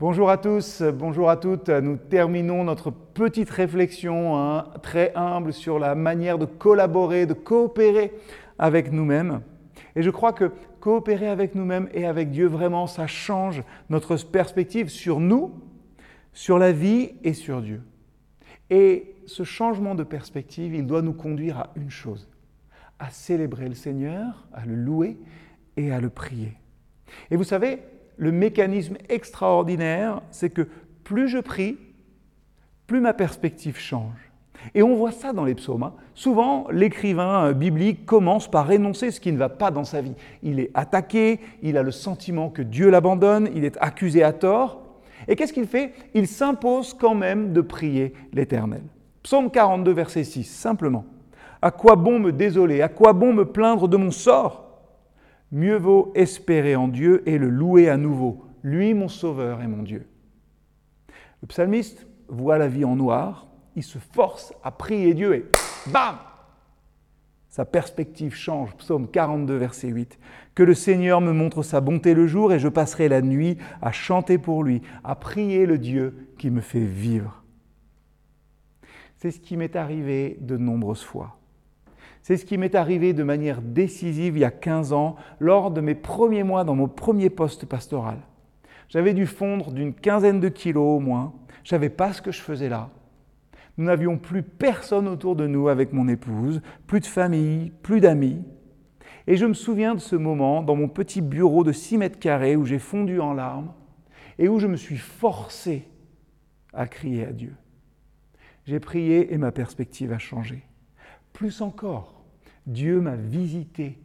Bonjour à tous, bonjour à toutes. Nous terminons notre petite réflexion hein, très humble sur la manière de collaborer, de coopérer avec nous-mêmes. Et je crois que coopérer avec nous-mêmes et avec Dieu, vraiment, ça change notre perspective sur nous, sur la vie et sur Dieu. Et ce changement de perspective, il doit nous conduire à une chose, à célébrer le Seigneur, à le louer et à le prier. Et vous savez, le mécanisme extraordinaire, c'est que plus je prie, plus ma perspective change. Et on voit ça dans les psaumes. Hein. Souvent, l'écrivain euh, biblique commence par énoncer ce qui ne va pas dans sa vie. Il est attaqué, il a le sentiment que Dieu l'abandonne, il est accusé à tort. Et qu'est-ce qu'il fait? Il s'impose quand même de prier l'Éternel. Psaume 42, verset 6, simplement. À quoi bon me désoler? À quoi bon me plaindre de mon sort? Mieux vaut espérer en Dieu et le louer à nouveau, lui mon sauveur et mon Dieu. Le psalmiste voit la vie en noir, il se force à prier Dieu et bam Sa perspective change. Psaume 42, verset 8. Que le Seigneur me montre sa bonté le jour et je passerai la nuit à chanter pour lui, à prier le Dieu qui me fait vivre. C'est ce qui m'est arrivé de nombreuses fois. C'est ce qui m'est arrivé de manière décisive il y a 15 ans, lors de mes premiers mois dans mon premier poste pastoral. J'avais dû fondre d'une quinzaine de kilos au moins. Je savais pas ce que je faisais là. Nous n'avions plus personne autour de nous avec mon épouse, plus de famille, plus d'amis. Et je me souviens de ce moment dans mon petit bureau de 6 mètres carrés où j'ai fondu en larmes et où je me suis forcé à crier à Dieu. J'ai prié et ma perspective a changé. Plus encore, Dieu m'a visité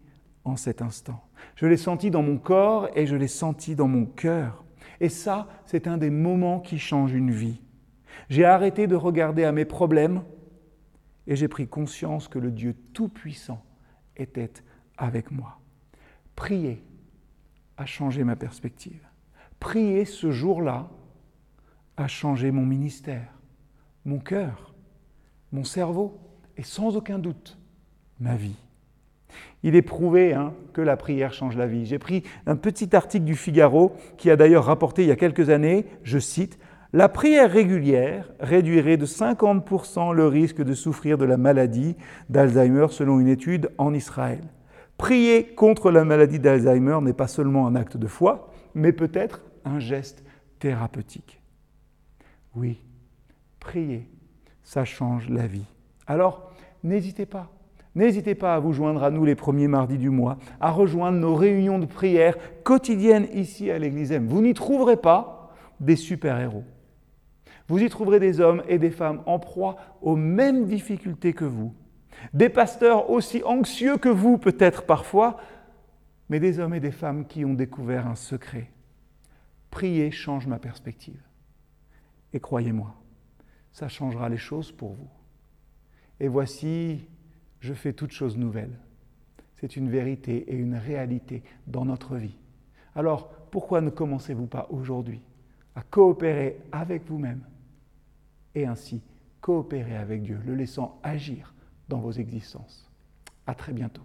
en cet instant. Je l'ai senti dans mon corps et je l'ai senti dans mon cœur. Et ça, c'est un des moments qui changent une vie. J'ai arrêté de regarder à mes problèmes et j'ai pris conscience que le Dieu Tout-Puissant était avec moi. Prier a changé ma perspective. Prier ce jour-là a changé mon ministère, mon cœur, mon cerveau et sans aucun doute ma vie. Il est prouvé hein, que la prière change la vie. J'ai pris un petit article du Figaro qui a d'ailleurs rapporté il y a quelques années, je cite, La prière régulière réduirait de 50% le risque de souffrir de la maladie d'Alzheimer selon une étude en Israël. Prier contre la maladie d'Alzheimer n'est pas seulement un acte de foi, mais peut-être un geste thérapeutique. Oui, prier, ça change la vie. Alors, n'hésitez pas N'hésitez pas à vous joindre à nous les premiers mardis du mois, à rejoindre nos réunions de prière quotidiennes ici à l'Église M. Vous n'y trouverez pas des super-héros. Vous y trouverez des hommes et des femmes en proie aux mêmes difficultés que vous, des pasteurs aussi anxieux que vous peut-être parfois, mais des hommes et des femmes qui ont découvert un secret. Prier change ma perspective. Et croyez-moi, ça changera les choses pour vous. Et voici je fais toute chose nouvelle. C'est une vérité et une réalité dans notre vie. Alors, pourquoi ne commencez-vous pas aujourd'hui à coopérer avec vous-même et ainsi coopérer avec Dieu, le laissant agir dans vos existences? À très bientôt.